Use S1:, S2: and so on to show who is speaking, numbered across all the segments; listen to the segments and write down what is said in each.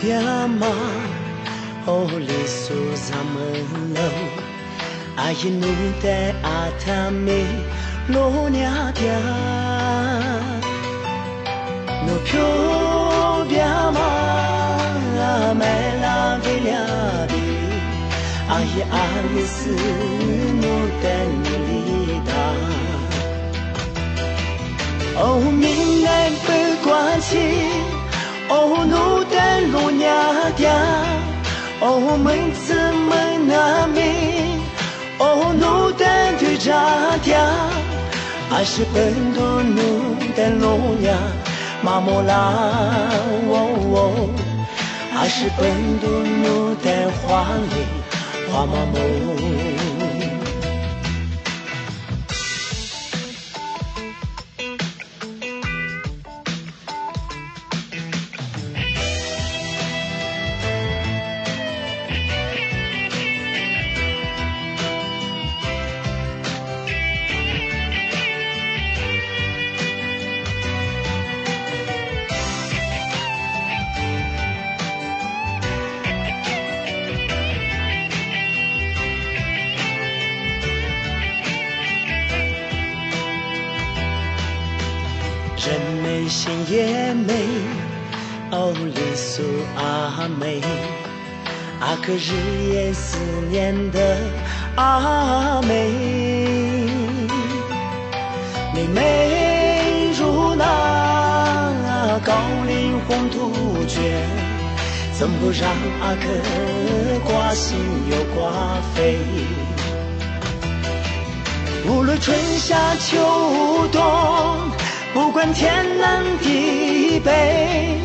S1: Pialama Holy Susamalo Ajinute atame Lonia pia No pio biama me la villa di Aj alisu no tenida Oh minne 哦，门子门那命，哦，奴的对家爹，还是本土奴的路娘，妈莫拉，哦哦，还是本土奴的花里花妈莫。人美心也美，哦，里苏阿妹，阿哥日夜思念的阿妹，你美如那高岭红杜鹃，怎不让阿哥挂心又挂肺？无论春夏秋冬。天南地北，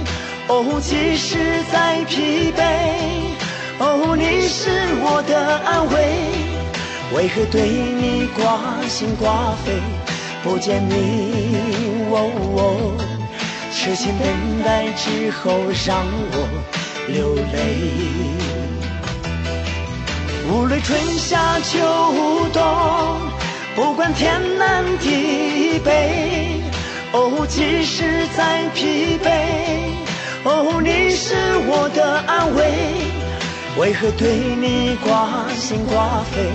S1: 哦，即使再疲惫，哦，你是我的安慰。为何对你挂心挂肺？不见你，哦哦，痴情等待之后让我流泪。无论春夏秋冬，不管天南地北。哦，即使再疲惫，哦，你是我的安慰。为何对你挂心挂肺？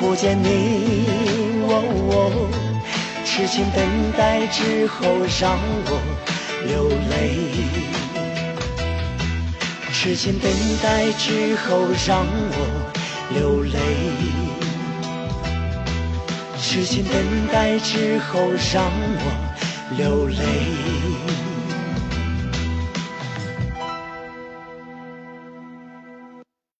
S1: 不见你，哦，痴情等待之后让我流泪。痴情等待之后让我流泪。痴情等待之后让我。流泪。